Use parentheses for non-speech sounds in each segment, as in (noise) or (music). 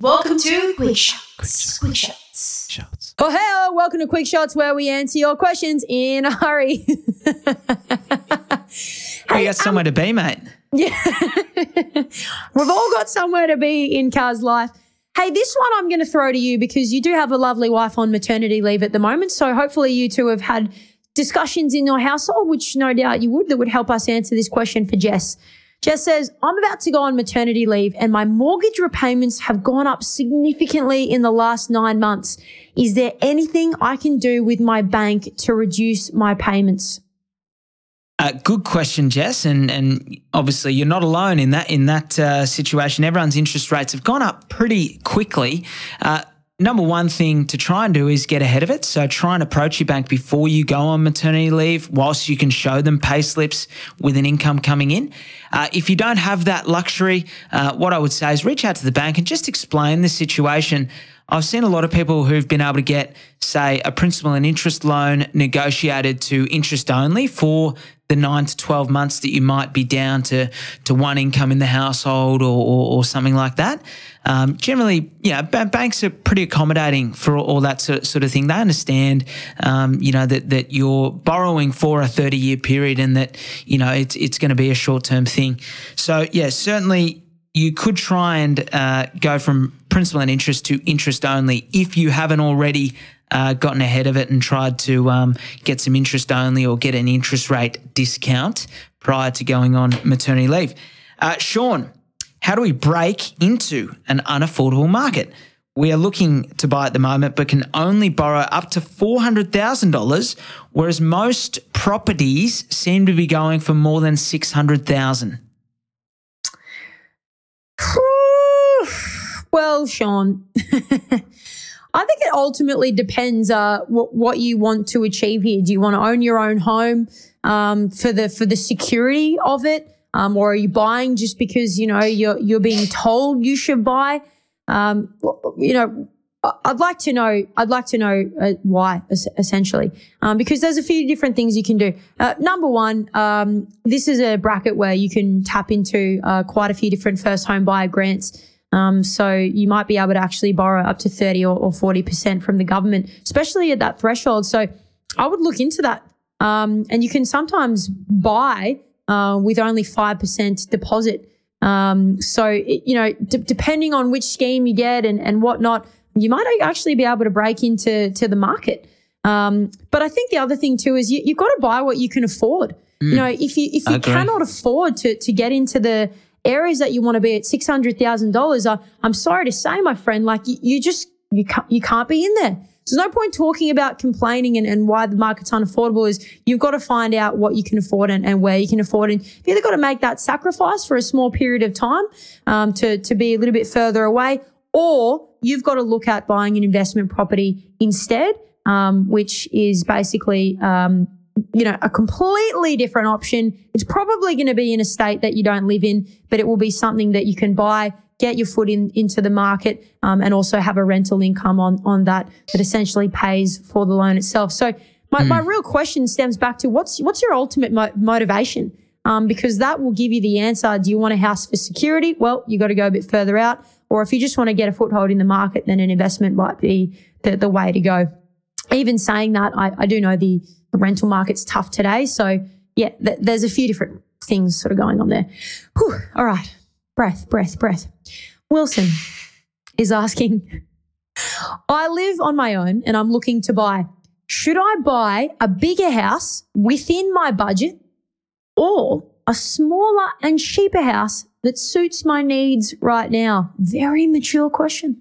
Welcome to Quick Shots. Quick Shots. Shots. Oh, hey, welcome to Quick Shots, where we answer your questions in a hurry. (laughs) Hey, you got somewhere um, to be, mate. yeah. (laughs) We've all got somewhere to be in Car's life. Hey, this one I'm going to throw to you because you do have a lovely wife on maternity leave at the moment. So hopefully you two have had discussions in your household, which no doubt you would, that would help us answer this question for Jess. Jess says, I'm about to go on maternity leave and my mortgage repayments have gone up significantly in the last nine months. Is there anything I can do with my bank to reduce my payments? Uh, good question, Jess, and and obviously you're not alone in that in that uh, situation. Everyone's interest rates have gone up pretty quickly. Uh, number one thing to try and do is get ahead of it. So try and approach your bank before you go on maternity leave, whilst you can show them pay slips with an income coming in. Uh, if you don't have that luxury, uh, what I would say is reach out to the bank and just explain the situation. I've seen a lot of people who've been able to get, say, a principal and interest loan negotiated to interest only for the nine to 12 months that you might be down to, to one income in the household or, or, or something like that. Um, generally, know, ba- banks are pretty accommodating for all, all that sort, sort of thing. They understand, um, you know, that, that you're borrowing for a 30 year period and that, you know, it's, it's going to be a short term thing. So, yeah, certainly you could try and uh, go from principal and interest to interest only if you haven't already uh, gotten ahead of it and tried to um, get some interest only or get an interest rate discount prior to going on maternity leave. Uh, Sean, how do we break into an unaffordable market? We are looking to buy at the moment, but can only borrow up to $400,000, whereas most properties seem to be going for more than 600000 well, Sean, (laughs) I think it ultimately depends uh, what, what you want to achieve here. Do you want to own your own home um, for the for the security of it, um, or are you buying just because you know you're you're being told you should buy? Um, you know, I'd like to know. I'd like to know uh, why, essentially, um, because there's a few different things you can do. Uh, number one, um, this is a bracket where you can tap into uh, quite a few different first home buyer grants. Um, so you might be able to actually borrow up to 30 or, or 40% from the government, especially at that threshold. So I would look into that. Um, and you can sometimes buy uh, with only 5% deposit. Um, so, it, you know, d- depending on which scheme you get and, and whatnot, you might actually be able to break into to the market. Um, but I think the other thing too is you, you've got to buy what you can afford. Mm. You know, if you if you cannot afford to to get into the areas that you want to be at six hundred thousand dollars, I'm sorry to say, my friend, like you, you just you can't you can't be in there. So there's no point talking about complaining and, and why the market's unaffordable is you've got to find out what you can afford and, and where you can afford. And you've either got to make that sacrifice for a small period of time um, to, to be a little bit further away, or you've got to look at buying an investment property instead, um, which is basically um, you know, a completely different option. It's probably going to be in a state that you don't live in, but it will be something that you can buy, get your foot in into the market, um, and also have a rental income on on that that essentially pays for the loan itself. So my, mm. my real question stems back to what's what's your ultimate mo- motivation? Um, because that will give you the answer. Do you want a house for security? Well, you got to go a bit further out. Or if you just want to get a foothold in the market, then an investment might be the, the way to go. Even saying that, I, I do know the the rental market's tough today. So yeah, th- there's a few different things sort of going on there. Whew, all right. Breath, breath, breath. Wilson is asking, I live on my own and I'm looking to buy. Should I buy a bigger house within my budget or a smaller and cheaper house that suits my needs right now? Very mature question.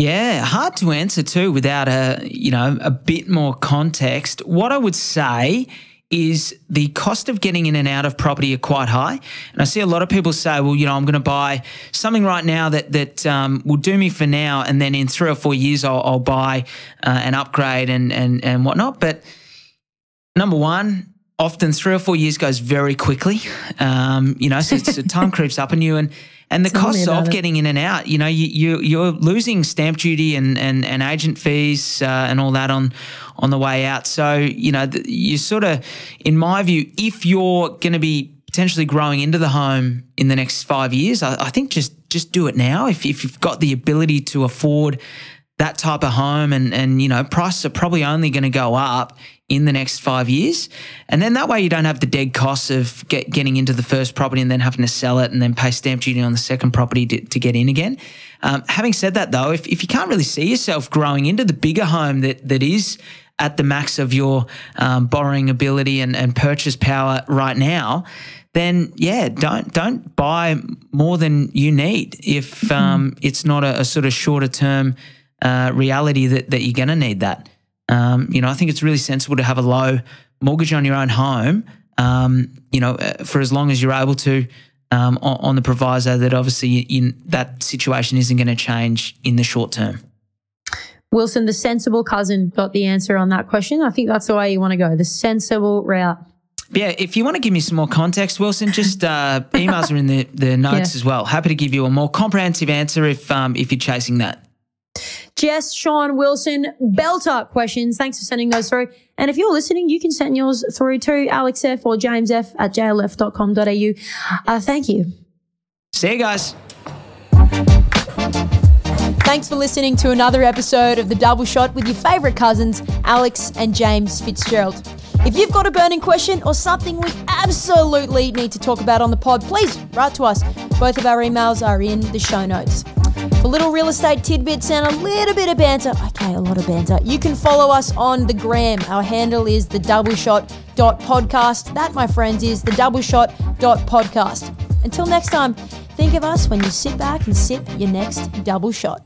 Yeah, hard to answer too without a, you know, a bit more context. What I would say is the cost of getting in and out of property are quite high. And I see a lot of people say, well, you know, I'm going to buy something right now that that um, will do me for now, and then in three or four years I'll, I'll buy uh, an upgrade and and and whatnot. But number one, often three or four years goes very quickly. Um, you know, so, so (laughs) time creeps up on you and and the Tell costs of it. getting in and out. You know, you, you you're losing stamp duty and and, and agent fees uh, and all that on on the way out. So you know, you sort of, in my view, if you're going to be potentially growing into the home in the next five years, I, I think just just do it now. If, if you've got the ability to afford that type of home and and you know prices are probably only going to go up in the next five years. And then that way you don't have the dead costs of get, getting into the first property and then having to sell it and then pay stamp duty on the second property to, to get in again. Um, having said that though if, if you can't really see yourself growing into the bigger home that that is at the max of your um, borrowing ability and, and purchase power right now then yeah, don't don't buy more than you need if um, it's not a, a, sort of shorter term uh, reality that that you're going to need that. Um, you know, I think it's really sensible to have a low mortgage on your own home. Um, you know, uh, for as long as you're able to, um, on, on, the proviso that obviously in that situation isn't going to change in the short term. Wilson, the sensible cousin, got the answer on that question. I think that's the way you want to go. The sensible route. Yeah, if you want to give me some more context, Wilson, just uh, emails are in the, the (laughs) notes yeah. as well. Happy to give you a more comprehensive answer if um, if you're chasing that. Jess, Sean, Wilson, belter questions. Thanks for sending those through. And if you're listening, you can send yours through to Alex F or James F at jlf.com.au. Uh, thank you. See you guys. Thanks for listening to another episode of The Double Shot with your favourite cousins, Alex and James Fitzgerald. If you've got a burning question or something we absolutely need to talk about on the pod, please write to us. Both of our emails are in the show notes. Little real estate tidbits and a little bit of banter, okay, a lot of banter, you can follow us on the gram. Our handle is the double shot dot podcast. That, my friends, is the double shot dot podcast. Until next time, think of us when you sit back and sip your next double shot.